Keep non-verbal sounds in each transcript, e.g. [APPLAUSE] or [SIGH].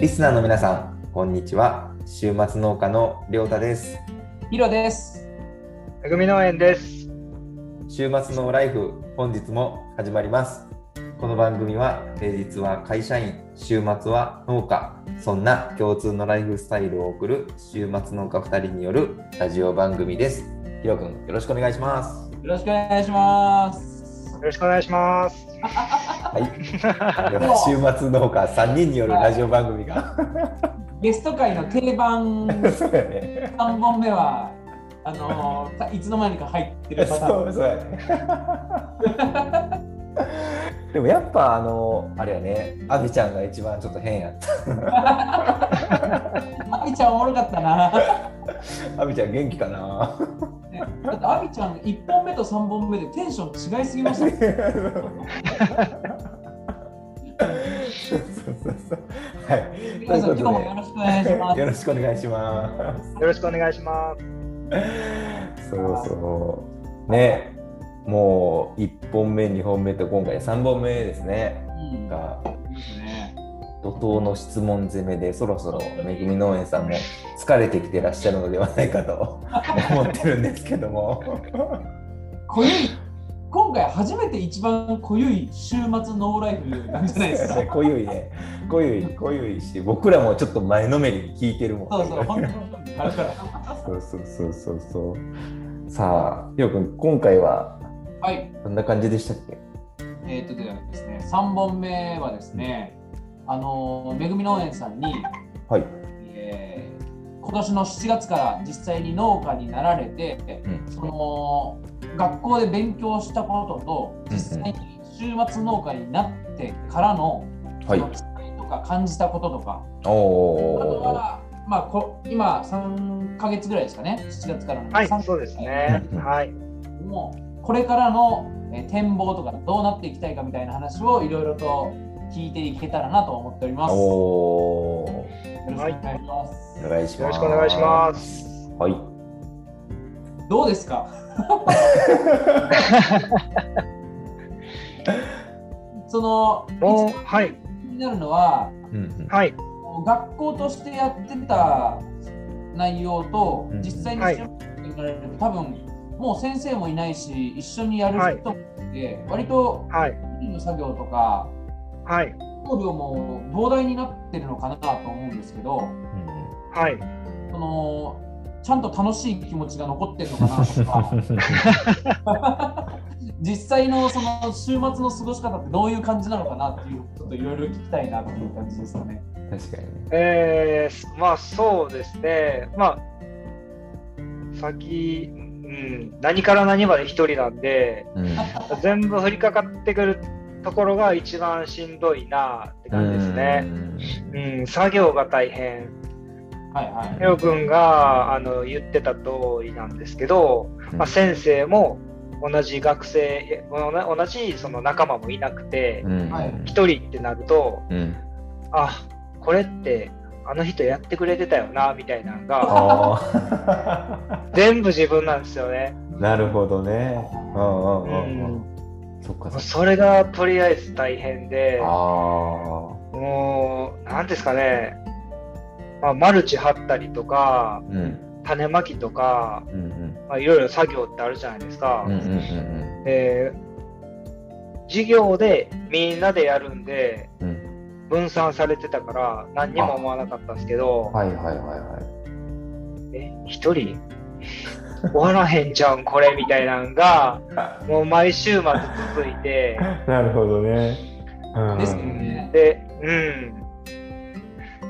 リスナーの皆さん、こんにちは。週末農家のりょうたです。ヒロです。めぐみ農園です。週末のライフ、本日も始まります。この番組は、平日は会社員、週末は農家、そんな共通のライフスタイルを送る週末農家2人によるラジオ番組です。ひろくん、よろしくお願いします。よろしくお願いします。よろしくお願いします。[LAUGHS] はい。週末農家3人によるラジオ番組が。ゲスト会の定番そうやね。[LAUGHS] 3本目は、あのーいつの間にか入ってるパターン。そうそう。でもやっぱあのあれやね、アビちゃんが一番ちょっと変やった。[LAUGHS] アビちゃんおもろかったな。[LAUGHS] アビちゃん元気かな？ねだってアビちゃん1本目と3本目でテンション違いすぎました。はい。皆さん今日もよろしくお願いしますよ。ろしくお願いします。よろしくお願いします。そうそう。ね、もう1本目、2本目と今回3本目ですね。うんがいいですね怒涛の質問攻めでそろそろめぐみ農園さんも疲れてきてらっしゃるのではないかと [LAUGHS] 思ってるんですけども。濃ゆい。今回初めて一番濃ゆい週末ノーライフなんじゃないですか？[LAUGHS] 濃ゆいね。濃ゆい濃ゆいし僕らもちょっと前のめりに聞いてるもん。そうそう。そうそうそうそうさあひろくん今回ははい。どんな感じでしたっけ？えっ、とではですね、3本目はですね、あのめぐみ農園さんに、はい、えー今年の7月から実際に農家になられて、うん。その学校で勉強したこととうん実際に週末農家になってからの、はい。その期待とか感じたこととか、おあとおは、まあ、こ今3ヶ月ぐらいですかね、7月からの。はい3、そうですね。はい。もうこれからのえー展望とかどうなっていきたいかみたいな話をいろいろと聞いていけたらなと思っております。よおおろしくお願いします。お願いします。よろしくお願いします。はい。どうですか？[LAUGHS] そのはい。気になるのははい。学校としてやってた内容とうん実際にはいしてみられると多分もう先生もいないし一緒にやる人もいて、割とはい。の作業とかはい送料も膨大になってるのかなと思うんですけど、はい。そのちゃんと楽しい気持ちが残ってるのかなとか、[LAUGHS] 実際のその週末の過ごし方ってどういう感じなのかなっていう、ちょっといろいろ聞きたいなっていう感じですかね。確かにねえー、まあそうですね。まあ先、うん、何から何まで一人なんでうん全部降りかかってくるところが一番しんどいなって感じですね。うん、作業が大変。はいはい。ヘオ君があの言ってた通りなんですけど、まあ、先生も同じ学生同じその仲間もいなくてうん。はい。一人ってなるとうん。あこれってあの人やってくれてたよなみたいなのがあ全部自分なんですよね。ーなるほどね。うんうんうんううんんそっかそれがとりあえず大変であもう何ですかね、まあ、マルチ張ったりとかーうん。種まきとか、うんうん。まあ、いろいろ作業ってあるじゃないですか。うんうんうんで授業でみんなでやるんで分散されてたから何にも思わなかったんですけどはいはいはいはい。え一人？終わらへんじゃんこれみたいなのが [LAUGHS] もう毎週末続いてなるほどね。うんですよね。でうん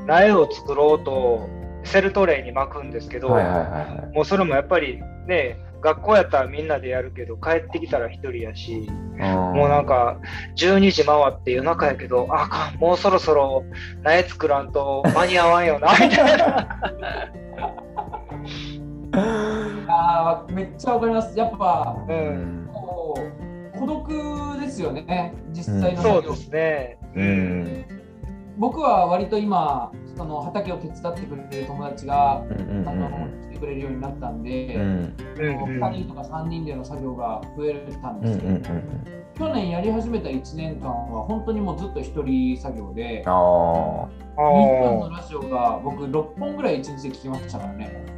苗を作ろうとセルトレイに巻くんですけど、はいはいはいはい。もうそれもやっぱりね学校やったらみんなでやるけど帰ってきたら一人やしもうなんか12時回って夜中やけど、あかん、もうそろそろ苗作らんと間に合わんよな、みたいな。[LAUGHS] あーめっちゃわかります。やっぱ、う、うんう孤独ですよね、実際の。そうですね。うん。僕は割と今その畑を手伝ってくれる友達が、うんうんうんあの来てくれるようになったんで、うんうんうん。うん2人とか3人での作業が増えたんうんですけど、うんうん。去年やり始めた1年間は本当にもうずっと一人作業であああ2本のーラジオが僕6本ぐらい1日で聞きましたからね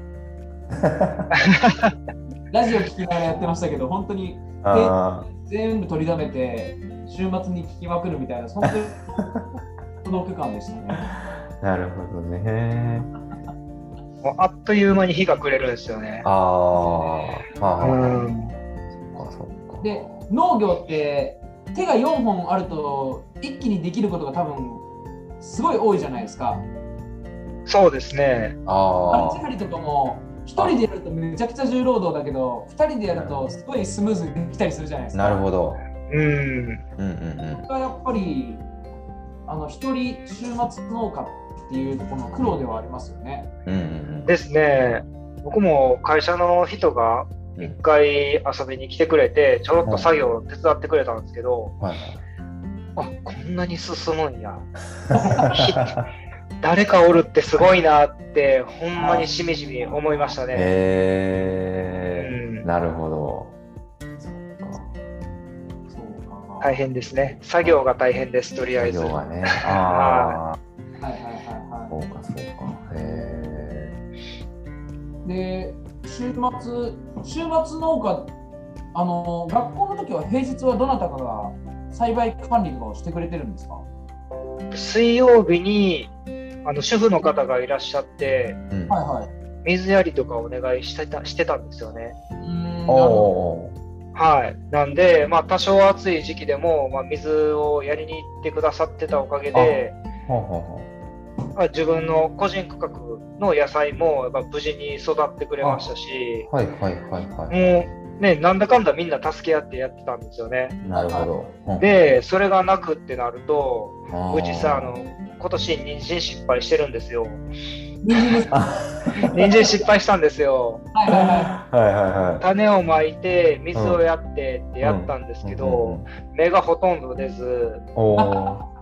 [LAUGHS] ラジオ聞きながらやってましたけど本当にあ全部取りだめて週末に聞きまくるみたいな本当に孤独感でしたね。ー [LAUGHS] なるほどね。もうあっという間に日が暮れるんですよね。ああうん。そっかそっか。で農業って手が4本あると一気にできることが多分すごい多いじゃないですか。そうですね。あマルチハリとかも1人でやるとめちゃくちゃ重労働だけど2人でやるとすごいスムーズにできたりするじゃないですか。あなるほどうん。うんうんこれはやっぱりあの一人週末農家っていうところの苦労ではありますよね。うんうんうんですね。僕も会社の人がうん一回遊びに来てくれて、ちょろっと作業を手伝ってくれたんですけど、はいあこんなに進むんや。[LAUGHS] ひ誰かおるってすごいなって、ほんまにしみじみ思いましたね。うんへえなるほど。大変ですね。作業が大変です、とりあえず。作業はね [LAUGHS] あはいはいはいはあそうかそうかへい。で週末週末農家あの学校の時は平日はどなたかが栽培管理とかをしてくれてるんですか？水曜日にあの主婦の方がいらっしゃって、えうんはいはい。水やりとかお願いしてたしてたんですよね。はい。なんで、まあ、多少暑い時期でも、まあ、水をやりに行ってくださってたおかげで、ほうほうほまあ自分の個人区画の野菜もやっぱ無事に育ってくれましたし、うはいはいはいはいもうね、なんだかんだみんな助け合ってやってたんですよね。なるほどうんで、それがなくってなると、うちさ、あの、今年人参失敗してるんですよ。人参 [LAUGHS] 失敗したんですよ。いはいははいはいはい種をまいて、水をやってってやったんですけうんうんど、芽がほとんど出ず、も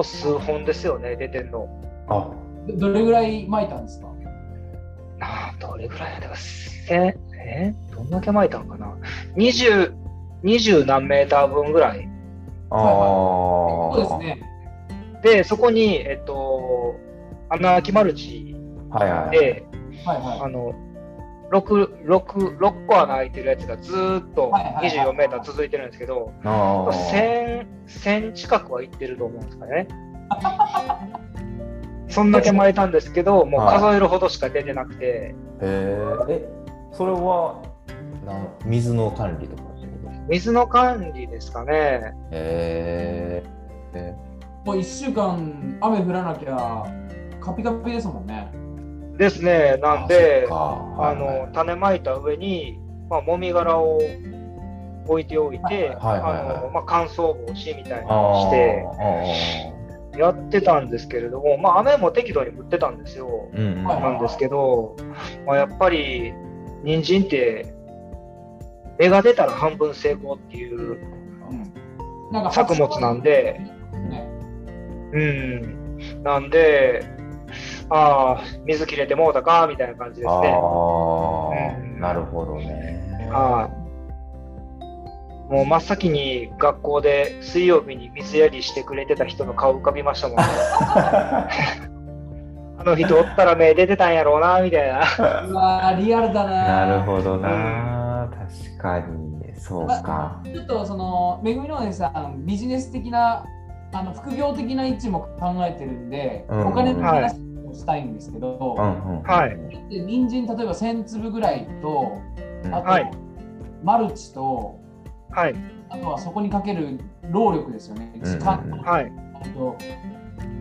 う数本ですよね、出てんの。あい。どどれぐらい巻いたんですか？あーどれぐらいや？ったか、せえ？どんだけ巻いたんかな ?20、20何メーター分ぐらい。あそうですーね。で、そこに、えっと、穴あきマルチはいはい。で、はいはい。あの、6、6、6個穴開いてるやつがずーっとはいはいはい。24メーター続いてるんですけど、あー。1000、1000近くはいってると思うんですかね。[LAUGHS] そんだけ巻いたんですけど、もう数えるほどしか出てなくて、へー。えそれはなん水の管理とか水の管理ですかね。へー。えもう一週間雨降らなきゃカピカピですもんね。ですね。なんあで、あの、種まいた上に、まあ、もみ殻を置いておいて、あの、まあ、乾燥防止みたいなあのをして、あやってたんですけれども、まあ、雨も適度に降ってたんですよ。ーうんうんはいなんですけど、まあ、やっぱり、人参って、芽が出たら半分成功っていう作物なんで、ね。うん。なんで、ああ、水切れてもうたか、みたいな感じですあね。あ、うんなるほどね。はい。もう真っ先に学校で水曜日に水やりしてくれてた人の顔浮かびましたもんね。[LAUGHS] あの人おったら目出てたんやろうな、みたいな。うわーリアルだな。なるほどな、確かに、そうか。ちょっとそのめぐみのお姉さんビジネス的なあの副業的な位置も考えてるんで、うんお金の話をしたいんですけど、はい。で人参例えば1000粒ぐらいとうんあと、はいマルチとはい。あとはそこにかける労力ですよね時間うんうんうんはい。と、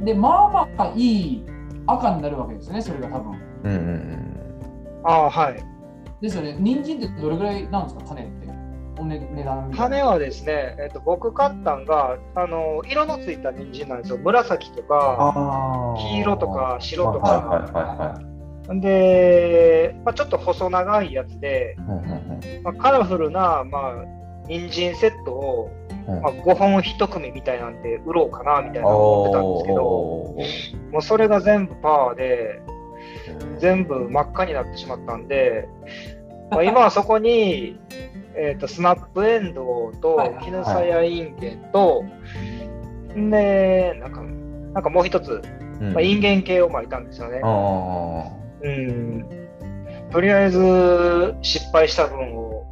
でまあまあいい赤になるわけですよねそれが多分うんうんうん。ああ、はい。ですよね人参ってどれぐらいなんですか種ってお、ね、値段みたいな種はですね、えっと、僕買ったんが、あの、色のついた人参なんですよ。紫とか。黄色とか白とかはいはいはいはい。で、まあ、ちょっと細長いやつで、まあ、カラフルな、まあ、人参セットをうんまあ、5本1組みたいなんで売ろうかなみたいな思ってたんですけど、もうそれが全部パワーで、うん全部真っ赤になってしまったんで、まあ、今はそこに、えー、とスナップエンドウとはいはい。キヌサヤインゲンと、でなんかなんかもう一つ、うん。まあ、インゲン系を巻いたんですよね。あうん。とりあえず失敗した分を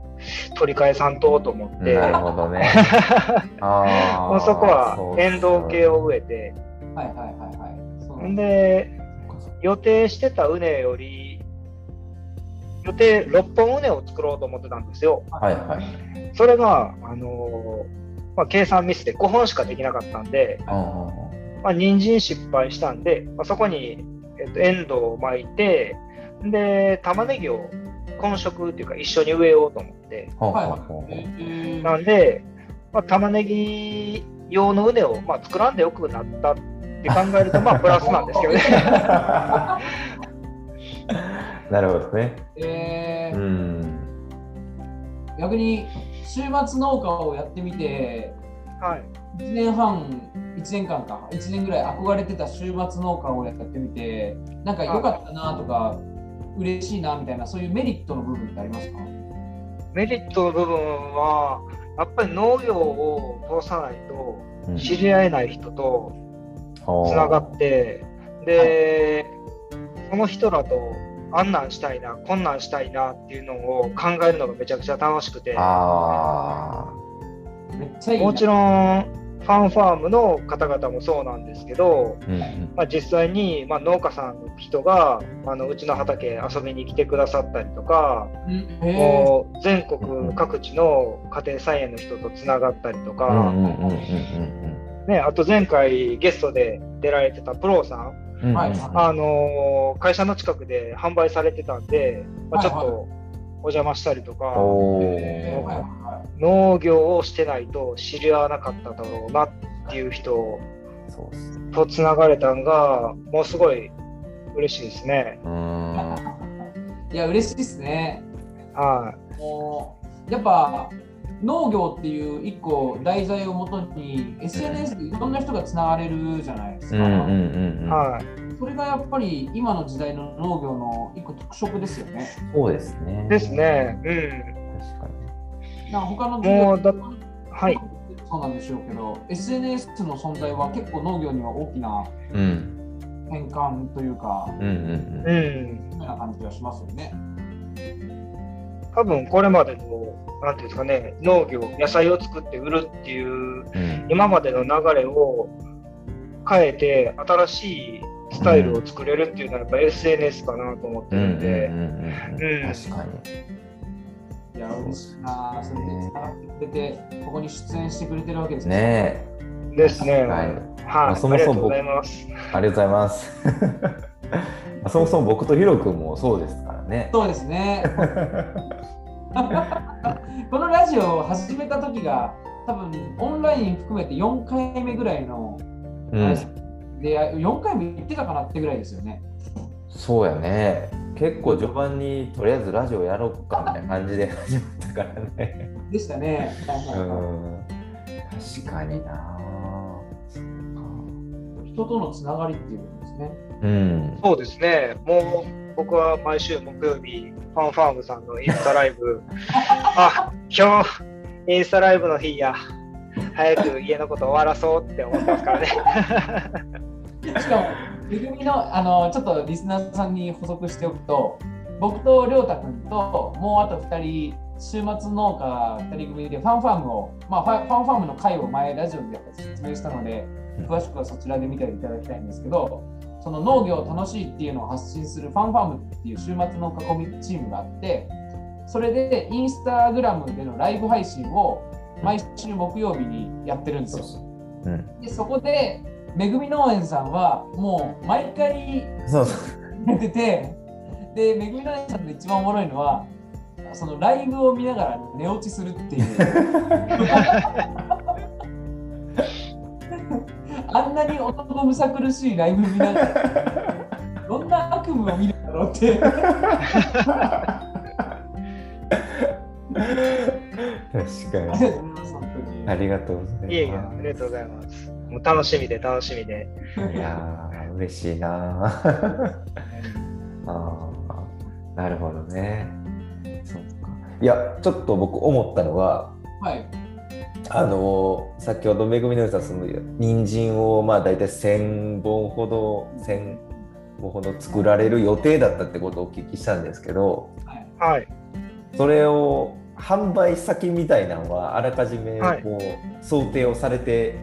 取り返さんとと思って、ーなるほどね。[LAUGHS] あもうそこはエンドウ系を植えて、はいはいはいはい。で、予定してた畝より、予定6本畝を作ろうと思ってたんですよ。はいはい。それが、あのーまあ、計算ミスで5本しかできなかったんで、まあ、人参失敗したんで、まあ、そこに、えっと、エンドウを巻いて、で、玉ねぎを混植っていうか一緒に植えようと思って、はいなんで、まあ、玉ねぎ用の畝を、まあ、作らんでよくなったって考えると、まあ、プラスなんですけどね。[LAUGHS] なるほどね。えーうん。逆に週末農家をやってみてはい。1年半1年間か1年ぐらい憧れてた週末農家をやってみてなんか良かったなとか嬉しいなみたいなそういうメリットの部分ってありますか？メリットの部分は、やっぱり農業を通さないと、うん知り合えない人とつながって、で、その人らとあんなんしたいな、こんなんしたいなっていうのを考えるのがめちゃくちゃ楽しくて、あめっちゃいいな。もちろん、ファンファームの方々もそうなんですけど、あ。うんうん。まあ、実際に、まあ、農家さんの人があのうちの畑遊びに来てくださったりとか、うん。もう全国各地の家庭菜園の人とつながったりとか、ね、あと前回ゲストで出られてたプロさんはい。あのー会社の近くで販売されてたんで、まあ、ちょっとお邪魔したりとか、農業をしてないと知り合わなかっただろうなっていう人。とつながれたんが、もうすごい嬉しいですね。いや嬉しいですね。はもうやっぱ農業っていう一個題材をもとに SNS でいろんな人がつながれるじゃないですか。それがやっぱり今の時代の農業の一個特色ですよねそうですね。です。ね。うん。確かなんか他のもうだ業はい。そうなんでしょうけど SNS の存在は結構農業には大きな。変換というかうんうんうん。そんな感じはしますよね多分これまでの、なんていうんですかね、農業、野菜を作って売るっていう、うん。うん。今までの流れを変えて、新しいスタイルを作れるっていうのは、やっぱ SNS かなと思ってるんで、確かに。いや嬉しいなそれでつながってくれてここに出演してくれてるわけですよねですね。え。はい。はい。あそもそもありがとうございます。ありがとうございます。[LAUGHS] そもそも僕とヒロ君もそうですからね。そうですね [LAUGHS] このラジオを始めた時が多分オンライン含めて4回目ぐらいの、うん。で4回も行ってたかなってぐらいですよねそうやね。結構序盤にとりあえずラジオやろうかみたいな感じで始まったからね。でしたね、うん。確かにな。人とのつながりっていうことですねうん。そうですね。もう僕は毎週木曜日、ファンファームさんのインスタライブ、[LAUGHS] あ今日、インスタライブの日や、早く家のこと終わらそうって思ってますからね。しかも、めぐみの、あの、ちょっとリスナーさんに補足しておくと、僕とりょうたくんと、もうあと2人、週末農家2人組でファンファームを、まあ、ファンファンファームの回を前、ラジオで説明したので、詳しくはそちらで見ていただきたいんですけど、その農業楽しいっていうのを発信するファンファームっていう週末農家コミチームがあって、それでインスタグラムでのライブ配信を毎週木曜日にやってるんですよ。うん。でそこで、めぐみ農園さんはもう毎回そうそう。やってて、で、めぐみ農園さんで一番おもろいのは、そのライブを見ながら寝落ちするっていう。[LAUGHS] あんなに男むさ苦しいライブ見ながら、どんな悪夢を見るんだろうって。確かに。ありがとうございます、本当に。えありがとうございます。いえいえ、ありがとうございます。もう楽しみで楽しみで。いやー、嬉しいなーあーなるほどね。そっか。いや、ちょっと僕思ったのが、はい。あのー先ほどめぐみのりさん、その人参をまあ大体1000本ほど、1000本ほど作られる予定だったってことをお聞きしたんですけど、はい。はい。それを販売先みたいなのはあらかじめはいこう想定をされて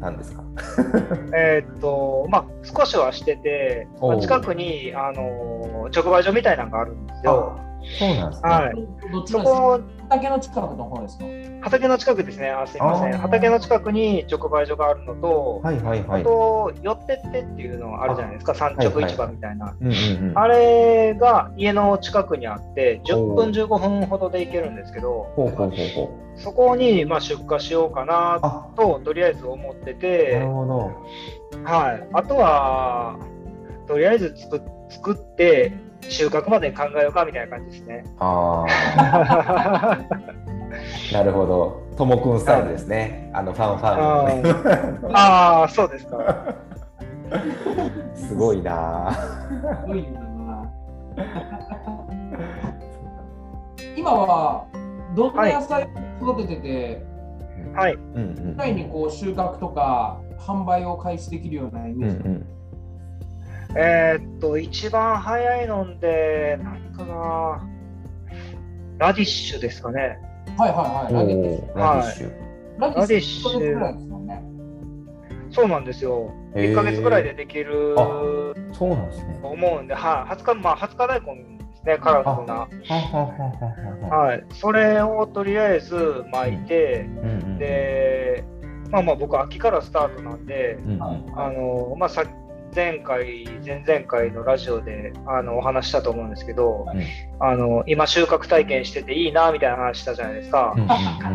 たんですか、[LAUGHS] えーっと、まあ、少しはしてて、まあ近くに、あのー直売所みたいなのがあるんですよ。そうなんですね。はい。どちそらですか？こ、畑の近くの方ですか？畑の近くですね。あ、すいません。畑の近くに直売所があるのと、はいはいはい。あと、寄ってってっていうのあるじゃないですか。産直市場みたいな。うんうんうん、あれが家の近くにあって、10おう分、15分ほどで行けるんですけど、ほうほうほうほう。そこにまあ出荷しようかなあ、と、とりあえず思ってなてる、ほど。はい、あとは、とりあえず作作って、収穫まで考えようかみたいな感じですね。ああ、[LAUGHS] なるほど。ともくんスタイルですね。あのファンファン。ああ、そうですか。[LAUGHS] すごいなー。すごいな。今はどんな野菜を育ててて、はい。うんうん実際にこう収穫とか販売を開始できるようなイうんメージ、うん。えーっと、一番早いので、何かな、ラディッシュですかね。はいはいはい。ラディッシュおーラディッシュ。ラディッシュラディッシュ1ヶ月ぐらいですもんね。そうなんですよ。へー1ヶ月ぐらいでできるあそうなんですね。と思うんで、はい、20日、まあ、20日大根ですね、カラフルな。ははははは。はい、それをとりあえず巻いて、うんうん、で、まあまあ僕、秋からスタートなんで、うんうん、あのまあ、さ前回、前々回のラジオであのお話ししたと思うんですけど、うんあの今、収穫体験してていいなみたいな話したじゃないですか。うんうん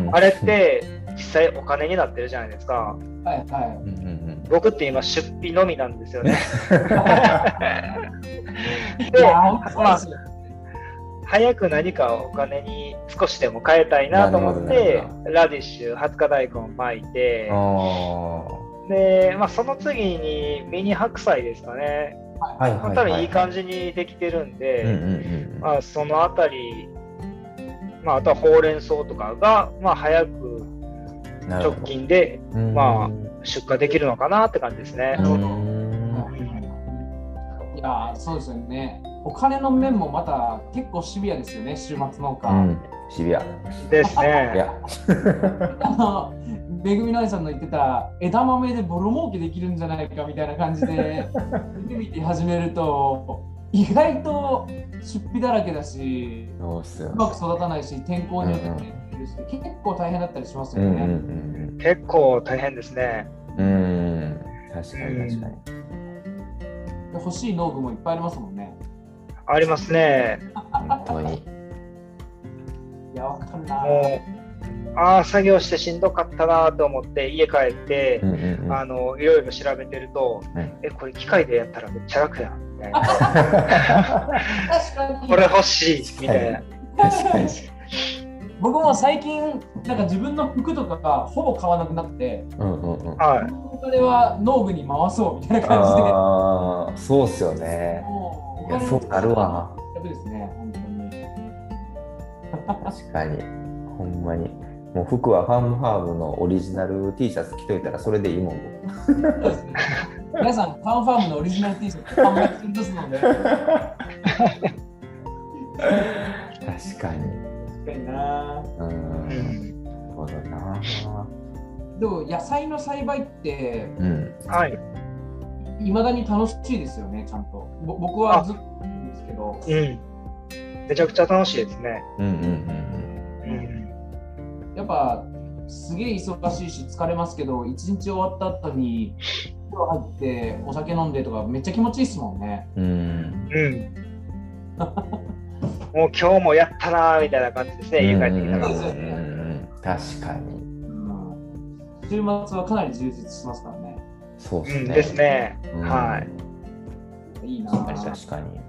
うんあれって実際お金になってるじゃないですか。はいはうんうんうん僕って今、出費のみなんですよね。[LAUGHS] い。いで、まあ。早く何かをお金に少しでも変えたいなと思ってラディッシュ、20日大根を巻いて、あで、まあ、その次にミニ白菜ですかね。あ、はいはい、はい。まあ多分いい感じにできてるんで、うんうんうん。まあ、そのあたり、まあ、あとはほうれん草とかが、まあ、早く直。近でうんまあ出荷できるのかなって感じですね。いや、そうですよね。お金の面もまた結構シビアですよね、週末農家。うん、シビア。いですね。や、あの、めぐみのりさんの言ってた枝豆でボロ儲けできるんじゃないかみたいな感じで見てみて始めると意外と出費だらけだしそう。まく育たないし天候によってもね結構大変だったりしますようんうんね。結構大変ですね。うん確かに確かに。で欲しい農具もいっぱいありますもんね。ありますね。本当に。[LAUGHS] いや、わかるな。ああ、作業してしんどかったなと思って、家帰ってう、んうんうん。あのいろいろ調べてると、うんえ、これ機械でやったらめっちゃ楽やん。みたいな確かにこれ欲しいみたいな。確かに。僕も最近なんか自分の服とかがほぼ買わなくなってうんうんうん。はい。お金は農具に回そうみたいな感じでああ、そうっすよね。いや、そうなるわ。楽ですね本当に確かに。ほんまに。もう服はファームファームのオリジナル T シャツ着といたらそれでいいもん。皆さんファンファームのオリジナル T シャツ販売中ですので確かに。確かになう。うんんなるほどな。でも野菜の栽培ってうん。はい。いまだに楽しいですよねちゃんとぼ僕はずっと言うんですけどうん。めちゃくちゃ楽しいですね。うんうんうん。ぱすげえ忙しいし疲れますけど一日終わった後に風呂入ってお酒飲んでとかめっちゃ気持ちいいですもんね。うん。うん。うん。もう今日もやったなーみたいな感じですね、家帰ってきたら。うん。うん。うん。確かに。うん。週末はかなり充実しますからね。そうっすね。うん。ですね。うん。はい。いいな。確かに。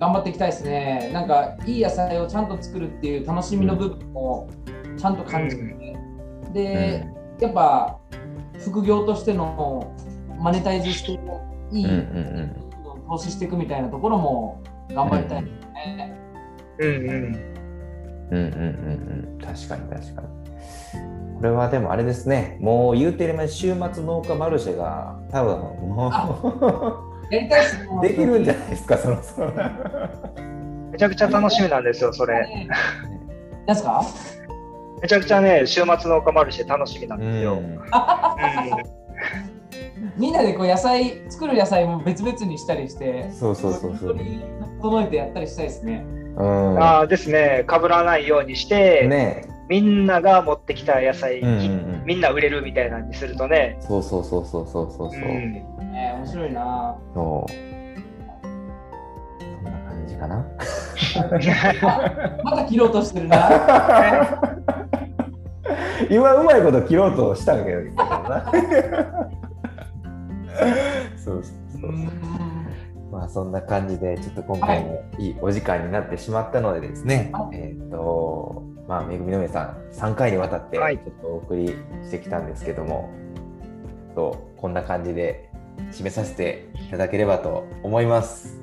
頑張っていきたいですね。なんかいい野菜をちゃんと作るっていう楽しみの部分をちゃんと感じて、で、やっぱ副業としてのマネタイズしていい、うんうん投資していくみたいなところも頑張りたいですね。うんうん。うんうんうんうん確かに確かにこれはでもあれですねもう言うてる前週末農家マルシェが多分もやりたいですできるんじゃないですかそろそろ。めちゃくちゃ楽しみなんですよ、それ。何ですか？めちゃくちゃね、週末の岡マルシェ楽しみなんですよ。みんなでこう野菜作る野菜も別々にしたりしてそうそうそうそう。整えてやったりしたいですね。うん。ああですね、かぶらないようにして、ね。みんなが持ってきた野菜、うんうんうん。みんな売れるみたいなのにするとね、そうそうそうそうそうそうそう、うんね面白いな。そう。そんな感じかな。[LAUGHS] また切ろうとしてるな。[LAUGHS] 今うまいこと切ろうとしたんだけどな。[LAUGHS] そうそうそうう。ん。まあそんな感じでちょっと今回もいいお時間になってしまったのでですね、はえっ、とまあめぐみの上さん3回にわたってちょはいっとお送りしてきたんですけども、とこんな感じで締めさせていただければと思います。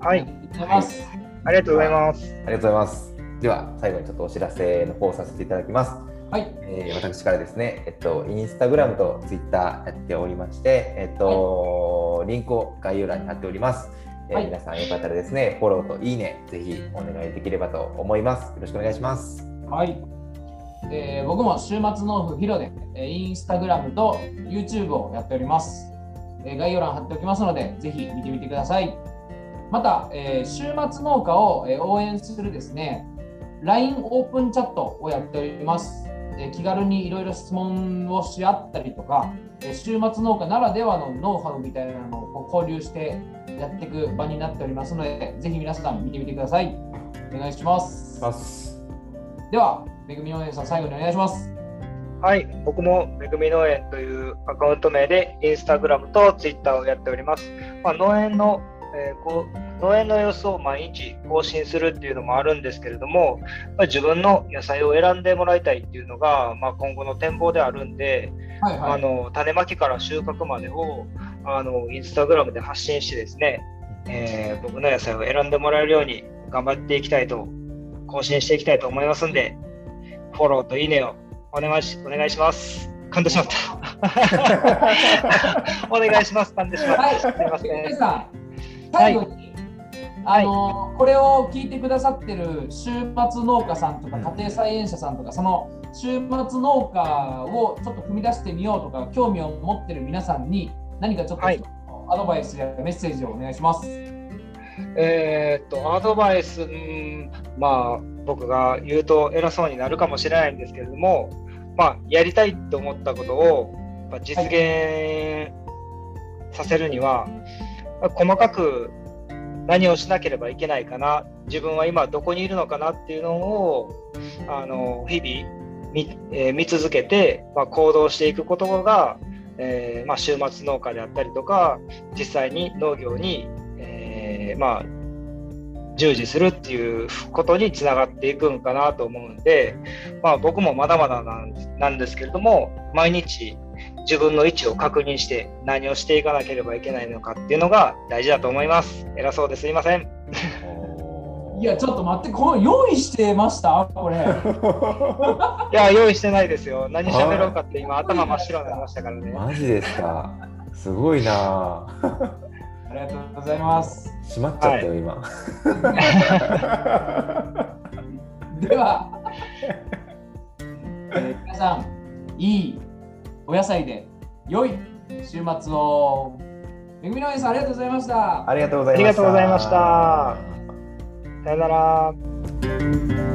はい、ありがとうございます。ありがとうございます。ありがとうございます。では最後にちょっとお知らせの方させていただきます。はい。えー私からですね、えっと、インスタグラムとツイッターやっておりまして、えっと、リンクを概要欄に貼っております。えーはい皆さんよかったらですね、フォローといいね、ぜひお願いできればと思います。よろしくお願いします。はい。えー僕も週末農夫ヒロで、えーインスタグラムと YouTube をやっております。えー概要欄貼っておきますので、ぜひ見てみてください。また、えー週末農家を、えー応援するですね、LINE オープンチャットをやっております。えー気軽にいろいろ質問をし合ったりとか、えー週末農家ならではのノウハウみたいなのを交流してやっていく場になっておりますので、ぜひ皆さん見てみてください。お願いします。ます。では、めぐみお姉さん、最後にお願いします。はい、僕もめぐみ農園というアカウント名でインスタグラムとツイッターをやっております。まあ、農園の、えーこう農園の様子を毎日更新するっていうのもあるんですけれども、まあ、自分の野菜を選んでもらいたいっていうのが、まあ、今後の展望であるんで、はいはい。あの種まきから収穫までをあのインスタグラムで発信してですね、えー僕の野菜を選んでもらえるように頑張っていきたいと更新していきたいと思いますんでフォローといいねをお願いしお願いします。噛んでしまった。お願いします。噛んでしまった、[LAUGHS] はい。すみません。さん、最後に、あのこれを聞いてくださってる週末農家さんとか家庭菜園者さんとか、その週末農家をちょっと踏み出してみようとか、興味を持ってる皆さんに何かちょっとはい。アドバイスやメッセージをお願いします。えーっとアドバイス、うんまあ僕が言うと偉そうになるかもしれないんですけれども、まあ、やりたいと思ったことを実現させるには、まあ細かく何をしなければいけないかな自分は今どこにいるのかなっていうのをあの日々見,、えー見続けて、まあ、行動していくことが、えーまあ、週末農家であったりとか実際に農業に、えーまあ、従事するっていうことにつながっていくんかなと思うんで、まあ、僕もまだまだなんなんですけれども毎日自分の位置を確認して何をしていかなければいけないのかっていうのが大事だと思います。偉そうですいません。いや、ちょっと待って、この用意してました？これ。[LAUGHS] いや、用意してないですよ。何喋ろうかって今頭真っ白になりましたからね。マジですか？すごいなありがとうございます。閉まっちゃったよ、今。では、えー皆さん、いいお野菜で良い週末を。めぐみのありがとうございました。ありがとうございました。ありがとうございました。さよなら。